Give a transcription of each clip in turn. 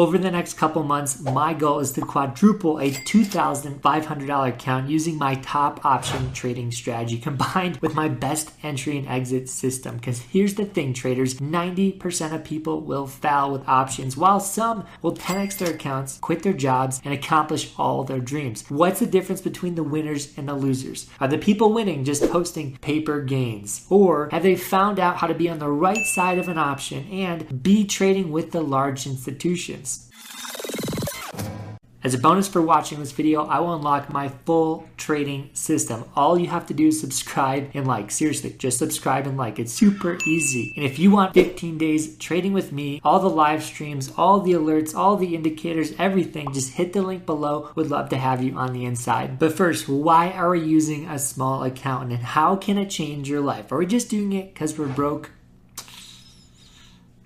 Over the next couple months, my goal is to quadruple a $2,500 account using my top option trading strategy combined with my best entry and exit system. Because here's the thing, traders 90% of people will fail with options, while some will 10x their accounts, quit their jobs, and accomplish all their dreams. What's the difference between the winners and the losers? Are the people winning just posting paper gains? Or have they found out how to be on the right side of an option and be trading with the large institutions? As a bonus for watching this video, I will unlock my full trading system. All you have to do is subscribe and like. Seriously, just subscribe and like. It's super easy. And if you want 15 days trading with me, all the live streams, all the alerts, all the indicators, everything, just hit the link below. Would love to have you on the inside. But first, why are we using a small account and how can it change your life? Are we just doing it because we're broke?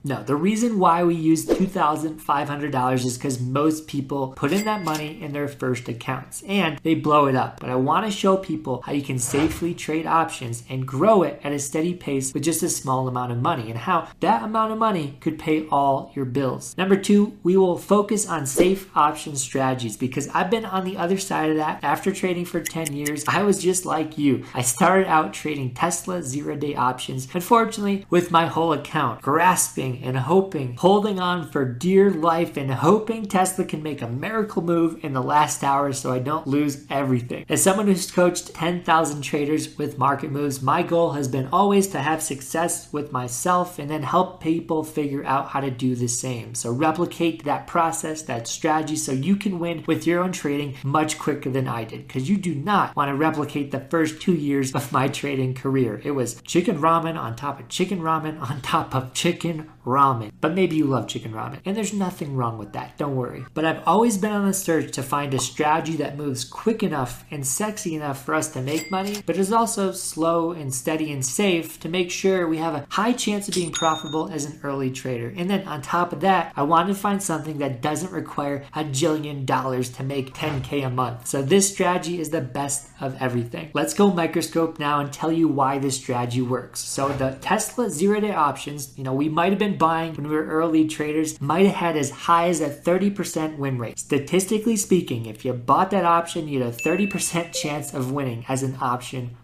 No, the reason why we use $2,500 is because most people put in that money in their first accounts and they blow it up. But I want to show people how you can safely trade options and grow it at a steady pace with just a small amount of money and how that amount of money could pay all your bills. Number two, we will focus on safe option strategies because I've been on the other side of that. After trading for 10 years, I was just like you. I started out trading Tesla zero day options, unfortunately, with my whole account, grasping and hoping, holding on for dear life and hoping Tesla can make a miracle move in the last hour so I don't lose everything. As someone who's coached 10,000 traders with market moves, my goal has been always to have success with myself and then help people figure out how to do the same. So replicate that process, that strategy, so you can win with your own trading much quicker than I did. Because you do not want to replicate the first two years of my trading career. It was chicken ramen on top of chicken ramen on top of chicken ramen. But maybe you love chicken ramen, and there's nothing wrong with that, don't worry. But I've always been on the search to find a strategy that moves quick enough and sexy enough for us to make money, but is also slow and steady and safe to make sure we have a high chance of being profitable as an early trader. And then on top of that, I wanted to find something that doesn't require a jillion dollars to make 10K a month. So this strategy is the best of everything. Let's go microscope now and tell you why this strategy works. So the Tesla zero day options, you know, we might have been buying when we were early traders might have had as high as a 30% win rate. Statistically speaking, if you bought that option, you had a 30% chance of winning as an option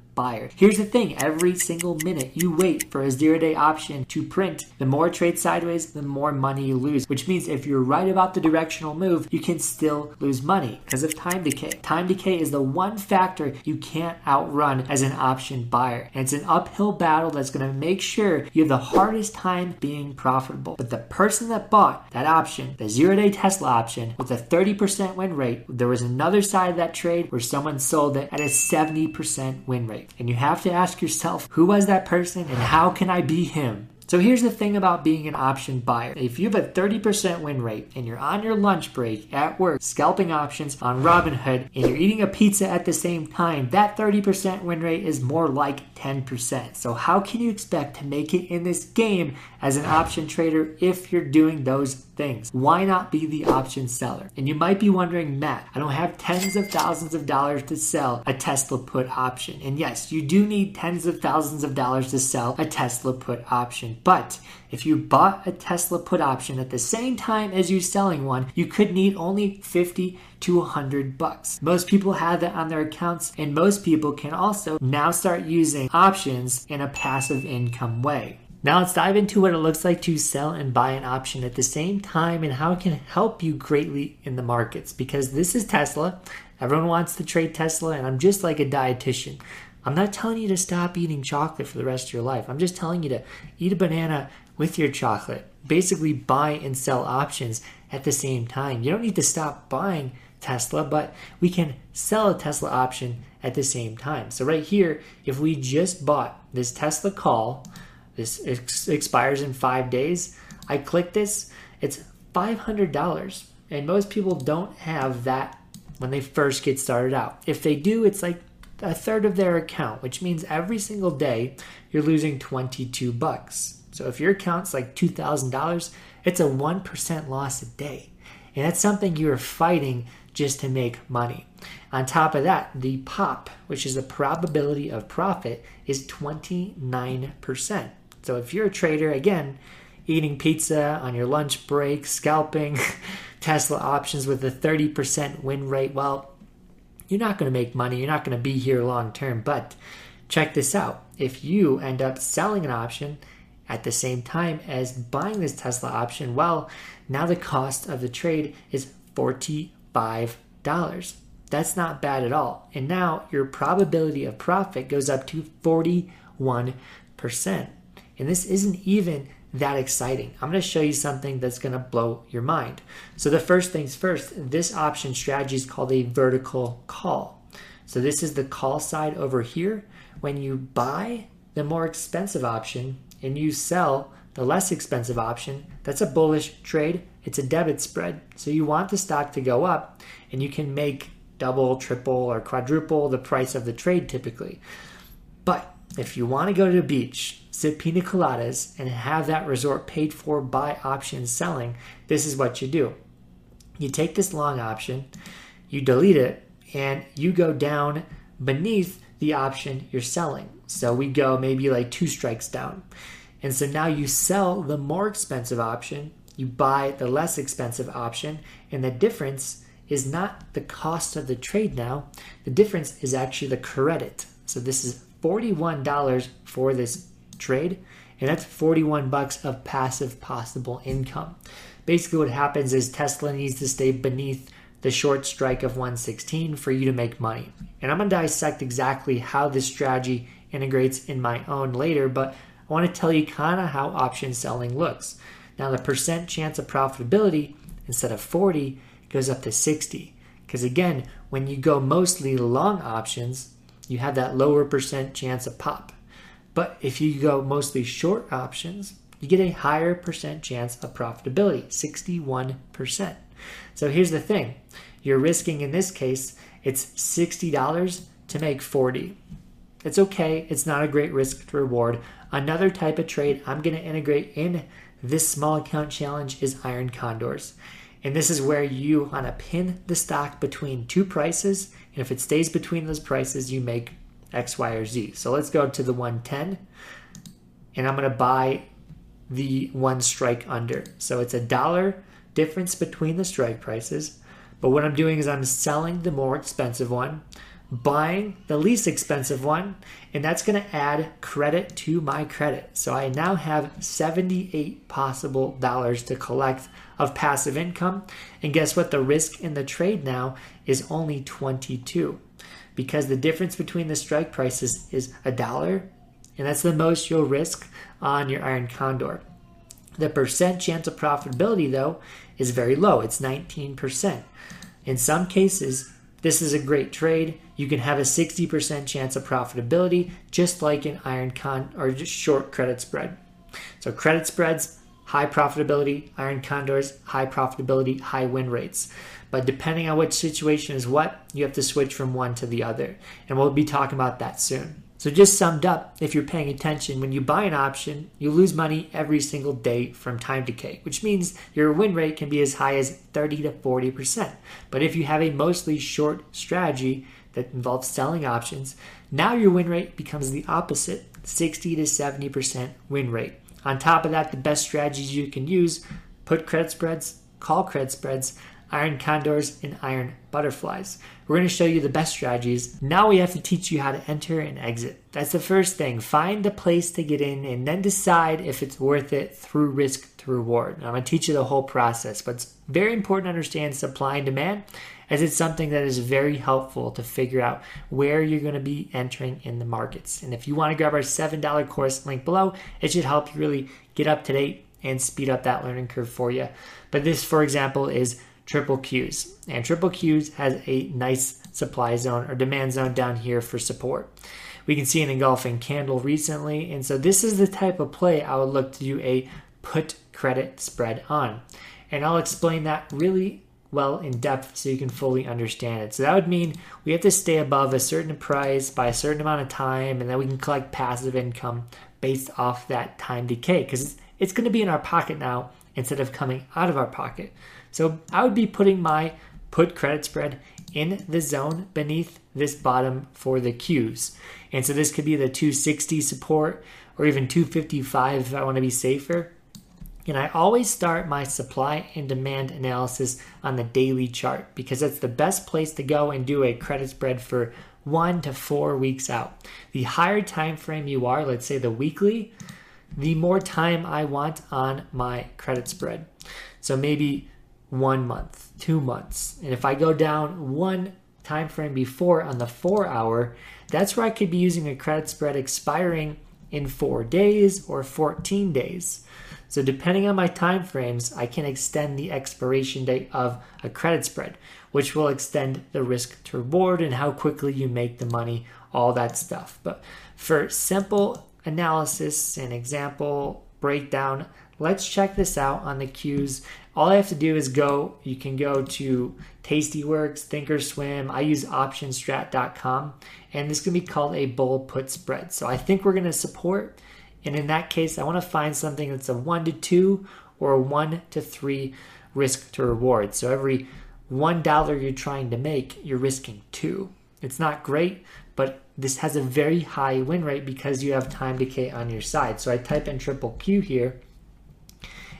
Here's the thing every single minute you wait for a zero day option to print, the more trades sideways, the more money you lose. Which means if you're right about the directional move, you can still lose money because of time decay. Time decay is the one factor you can't outrun as an option buyer. And it's an uphill battle that's going to make sure you have the hardest time being profitable. But the person that bought that option, the zero day Tesla option, with a 30% win rate, there was another side of that trade where someone sold it at a 70% win rate. And you have to ask yourself, who was that person and how can I be him? So here's the thing about being an option buyer. If you have a 30% win rate and you're on your lunch break at work scalping options on Robinhood and you're eating a pizza at the same time, that 30% win rate is more like 10%. So how can you expect to make it in this game as an option trader if you're doing those things? Why not be the option seller? And you might be wondering, Matt, I don't have tens of thousands of dollars to sell a Tesla put option. And yes, you do need tens of thousands of dollars to sell a Tesla put option. But if you bought a Tesla put option at the same time as you're selling one, you could need only 50 to 100 bucks. Most people have that on their accounts and most people can also now start using options in a passive income way. Now let's dive into what it looks like to sell and buy an option at the same time and how it can help you greatly in the markets because this is Tesla. Everyone wants to trade Tesla and I'm just like a dietitian. I'm not telling you to stop eating chocolate for the rest of your life. I'm just telling you to eat a banana with your chocolate. Basically, buy and sell options at the same time. You don't need to stop buying Tesla, but we can sell a Tesla option at the same time. So, right here, if we just bought this Tesla call, this ex- expires in five days, I click this, it's $500. And most people don't have that when they first get started out. If they do, it's like a third of their account, which means every single day you're losing 22 bucks. So if your account's like $2,000, it's a 1% loss a day. And that's something you're fighting just to make money. On top of that, the POP, which is the probability of profit, is 29%. So if you're a trader, again, eating pizza on your lunch break, scalping, Tesla options with a 30% win rate. Well, you're not going to make money. You're not going to be here long term. But check this out. If you end up selling an option at the same time as buying this Tesla option, well, now the cost of the trade is $45. That's not bad at all. And now your probability of profit goes up to 41%. And this isn't even that exciting. I'm going to show you something that's going to blow your mind. So, the first things first, this option strategy is called a vertical call. So, this is the call side over here. When you buy the more expensive option and you sell the less expensive option, that's a bullish trade. It's a debit spread. So, you want the stock to go up and you can make double, triple, or quadruple the price of the trade typically. But if you want to go to the beach, sip pina coladas, and have that resort paid for by option selling, this is what you do. You take this long option, you delete it, and you go down beneath the option you're selling. So we go maybe like two strikes down. And so now you sell the more expensive option, you buy the less expensive option, and the difference is not the cost of the trade now. The difference is actually the credit. So this is $41 for this trade, and that's 41 bucks of passive possible income. Basically, what happens is Tesla needs to stay beneath the short strike of 116 for you to make money. And I'm going to dissect exactly how this strategy integrates in my own later, but I want to tell you kind of how option selling looks. Now, the percent chance of profitability instead of 40 goes up to 60. Because again, when you go mostly long options, you have that lower percent chance of pop. But if you go mostly short options, you get a higher percent chance of profitability, 61%. So here's the thing you're risking in this case, it's $60 to make 40. It's okay, it's not a great risk to reward. Another type of trade I'm going to integrate in this small account challenge is iron condors. And this is where you want to pin the stock between two prices. And if it stays between those prices, you make X, Y, or Z. So let's go to the 110. And I'm going to buy the one strike under. So it's a dollar difference between the strike prices. But what I'm doing is I'm selling the more expensive one, buying the least expensive one, and that's going to add credit to my credit. So I now have 78 possible dollars to collect of passive income. And guess what? The risk in the trade now is only 22 because the difference between the strike prices is a dollar, and that's the most you'll risk on your iron condor. The percent chance of profitability, though, is very low. It's 19%. In some cases, this is a great trade. You can have a 60% chance of profitability, just like an iron condor just short credit spread. So credit spreads high profitability, iron condors, high profitability, high win rates. But depending on which situation is what, you have to switch from one to the other. And we'll be talking about that soon. So, just summed up, if you're paying attention, when you buy an option, you lose money every single day from time decay, which means your win rate can be as high as 30 to 40%. But if you have a mostly short strategy that involves selling options, now your win rate becomes the opposite 60 to 70% win rate. On top of that, the best strategies you can use put credit spreads, call credit spreads, iron condors, and iron butterflies. We're going to show you the best strategies. Now we have to teach you how to enter and exit. That's the first thing. Find the place to get in and then decide if it's worth it through risk to reward. I'm going to teach you the whole process, but it's very important to understand supply and demand as it's something that is very helpful to figure out where you're going to be entering in the markets. And if you want to grab our $7 course link below, it should help you really get up to date and speed up that learning curve for you. But this, for example, is triple Qs. And triple Qs has a nice supply zone or demand zone down here for support. We can see an engulfing candle recently. And so this is the type of play I would look to do a put credit spread on. And I'll explain that really well in depth so you can fully understand it. So that would mean we have to stay above a certain price by a certain amount of time, and then we can collect passive income based off that time decay because it's going to be in our pocket now instead of coming out of our pocket. So I would be putting my put credit spread in the zone beneath this bottom for the Qs. And so this could be the 260 support or even 255 if I want to be safer. And I always start my supply and demand analysis on the daily chart because that's the best place to go and do a credit spread for one to four weeks out. The higher time frame you are, let's say the weekly, the more time I want on my credit spread. So maybe one month, two months. And if I go down one time frame before on the four hour, that's where I could be using a credit spread expiring in four days or 14 days. So depending on my time frames, I can extend the expiration date of a credit spread, which will extend the risk to reward and how quickly you make the money, all that stuff. But for simple analysis and example breakdown, let's check this out on the Qs. All I have to do is go, you can go to Tastyworks, Thinkorswim. I use optionstrat.com, and this can be called a bull put spread. So I think we're going to support and in that case, I want to find something that's a one to two or a one to three risk to reward. So every one dollar you're trying to make, you're risking two. It's not great, but this has a very high win rate because you have time decay on your side. So I type in triple Q here,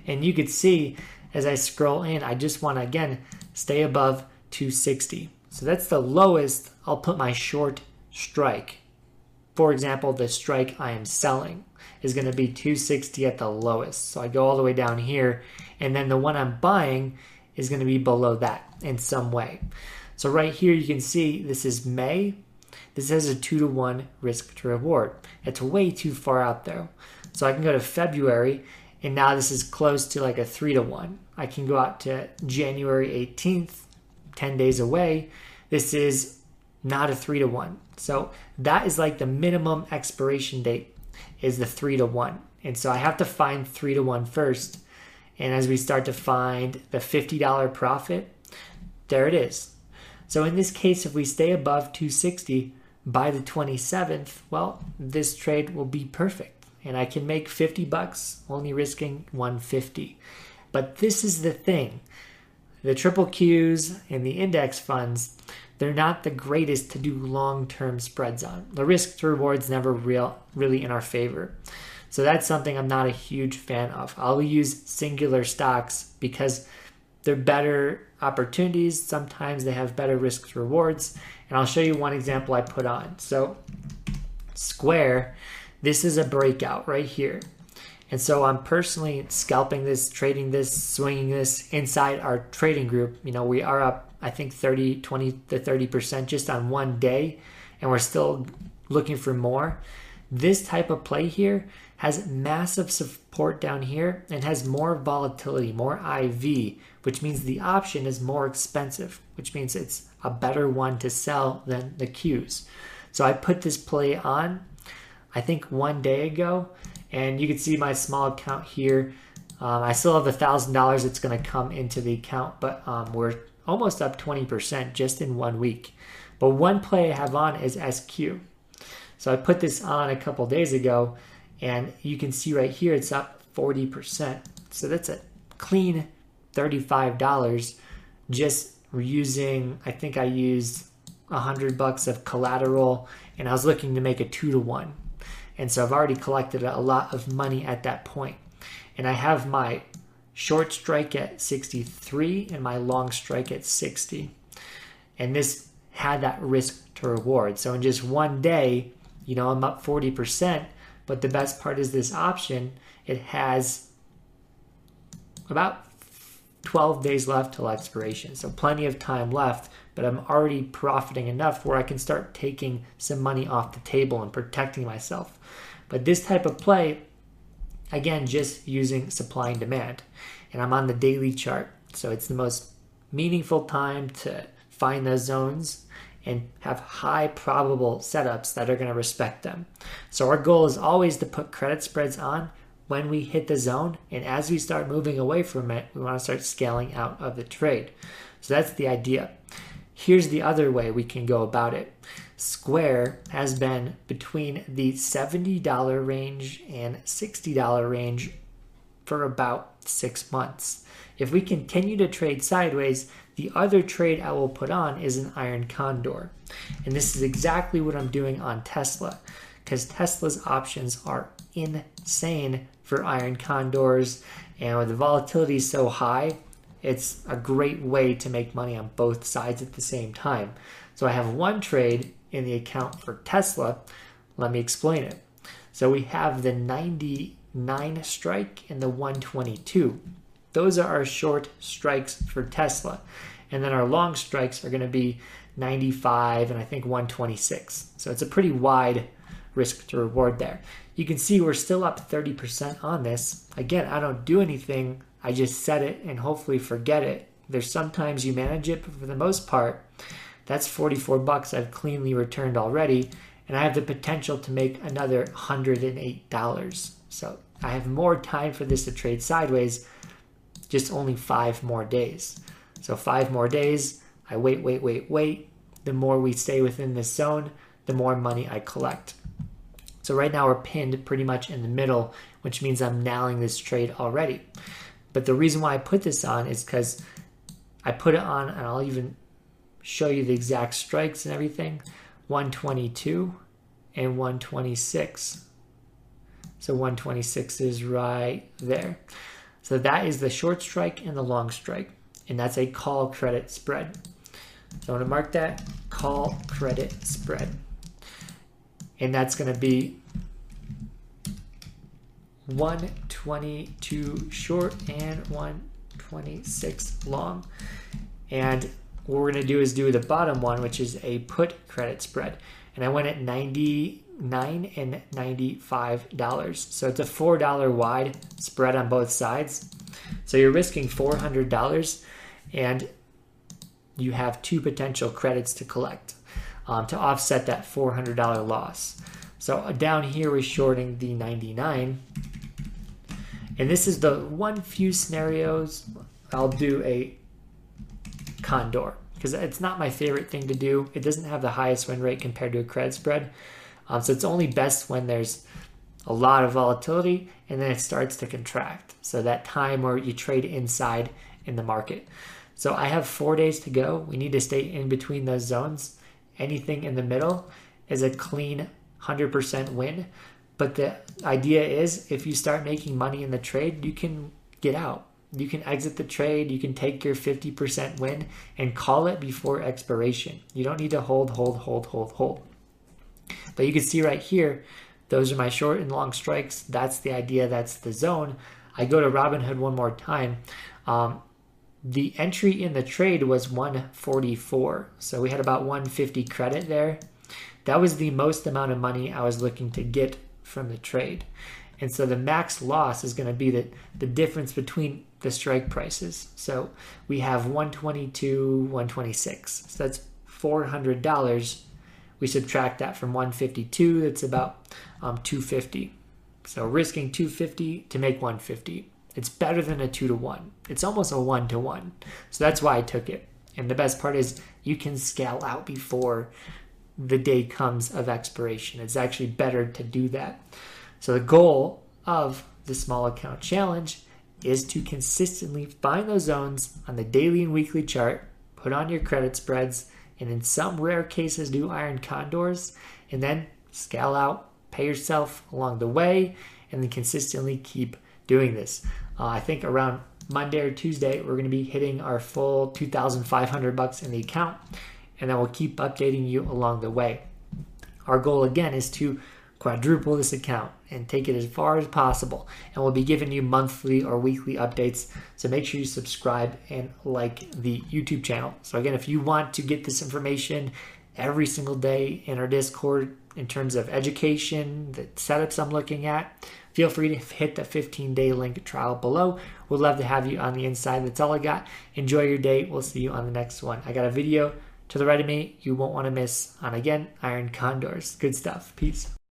and you could see as I scroll in, I just want to again stay above 260. So that's the lowest I'll put my short strike. For example, the strike I am selling is going to be 260 at the lowest. So I go all the way down here, and then the one I'm buying is going to be below that in some way. So right here you can see this is May. This has a 2 to 1 risk to reward. It's way too far out though. So I can go to February and now this is close to like a 3 to 1. I can go out to January 18th, 10 days away. This is not a 3 to 1. So that is like the minimum expiration date is the three to one. And so I have to find three to one first. And as we start to find the $50 profit, there it is. So in this case, if we stay above 260 by the 27th, well, this trade will be perfect. And I can make 50 bucks only risking 150. But this is the thing. The triple Qs and the index funds, they're not the greatest to do long term spreads on. The risk to rewards never real really in our favor. So that's something I'm not a huge fan of. I'll use singular stocks because they're better opportunities. Sometimes they have better risks rewards. And I'll show you one example I put on. So Square, this is a breakout right here. And so I'm personally scalping this, trading this, swinging this inside our trading group. You know, we are up I think 30, 20 to 30% just on one day, and we're still looking for more. This type of play here has massive support down here and has more volatility, more IV, which means the option is more expensive, which means it's a better one to sell than the Qs. So I put this play on, I think one day ago, and you can see my small account here. Um, I still have a thousand dollars that's going to come into the account, but um, we're almost up 20% just in one week. But one play I have on is SQ. So I put this on a couple days ago, and you can see right here it's up 40%. So that's a clean $35 just using, I think I used 100 bucks of collateral, and I was looking to make a two to one. And so I've already collected a lot of money at that point. And I have my short strike at 63 and my long strike at 60. And this had that risk to reward. So in just one day, you know, I'm up 40%. But the best part is this option, it has about 12 days left till expiration. So plenty of time left, but I'm already profiting enough where I can start taking some money off the table and protecting myself. But this type of play, Again, just using supply and demand. And I'm on the daily chart. So it's the most meaningful time to find those zones and have high probable setups that are going to respect them. So our goal is always to put credit spreads on when we hit the zone. And as we start moving away from it, we want to start scaling out of the trade. So that's the idea. Here's the other way we can go about it. Square has been between the $70 range and $60 range for about six months. If we continue to trade sideways, the other trade I will put on is an iron condor. And this is exactly what I'm doing on Tesla because Tesla's options are insane for iron condors And with the volatility so high, it's a great way to make money on both sides at the same time. So I have one trade in the account for Tesla. Let me explain it. So we have the 99 strike and the 122. Those are our short strikes for Tesla. And then our long strikes are going to be 95 and I think 126. So it's a pretty wide risk to reward there. You can see we're still up 30% on this. Again, I don't do anything. I just set it and hopefully forget it. There's sometimes you manage it, but for the most part, that's 44 bucks I've cleanly returned already, and I have the potential to make another $108. So I have more time for this to trade sideways, just only five more days. So five more days, I wait, wait, wait, wait. The more we stay within this zone, the more money I collect. So right now we're pinned pretty much in the middle, which means I'm nailing this trade already. But the reason why I put this on is because I put it on, and I'll even show you the exact strikes and everything 122 and 126. So 126 is right there. So that is the short strike and the long strike, and that's a call credit spread. So I'm to mark that call credit spread. And that's going to be 122 short and 126 long. And what we're going to do is do the bottom one, which is a put credit spread. And I went at 99 and $95. So it's a $4 wide spread on both sides. So you're risking $400 and you have two potential credits to collect um, to offset that $400 loss. So uh, down here we're shorting the 99 and this is the one few scenarios I'll do a condor because it's not my favorite thing to do. It doesn't have the highest win rate compared to a credit spread. Um, so it's only best when there's a lot of volatility and then it starts to contract. So that time where you trade inside in the market. So I have four days to go. We need to stay in between those zones. Anything in the middle is a clean 100% win. But the idea is if you start making money in the trade, you can get out. You can exit the trade, you can take your 50% win and call it before expiration. You don't need to hold, hold, hold, hold, hold. But you can see right here, those are my short and long strikes. That's the idea, that's the zone. I go to Robinhood one more time. Um, the entry in the trade was 144. So we had about 150 credit there. That was the most amount of money I was looking to get from the trade. And so the max loss is going to be the, the difference between the strike prices. So we have 122, 126. So that's $400. We subtract that from 152, that's about um, 250. So risking 250 to make 150. It's better than a 2 to 1. It's almost a 1 to 1. So that's why I took it. And the best part is you can scale out before the day comes of expiration. It's actually better to do that. So the goal of the small account challenge is to consistently find those zones on the daily and weekly chart, put on your credit spreads, and in some rare cases do iron condors, and then scale out, pay yourself along the way, and then consistently keep doing this. Uh, I think around Monday or Tuesday, we're going to be hitting our full 2,500 bucks in the account and then we'll keep updating you along the way. Our goal again is to quadruple this account and take it as far as possible. And we'll be giving you monthly or weekly updates. So make sure you subscribe and like the YouTube channel. So, again, if you want to get this information every single day in our Discord in terms of education, the setups I'm looking at, feel free to hit the 15 day link trial below. We'd love to have you on the inside. That's all I got. Enjoy your day. We'll see you on the next one. I got a video to the right of me, you won't want to miss on again Iron Condors. Good stuff. Peace.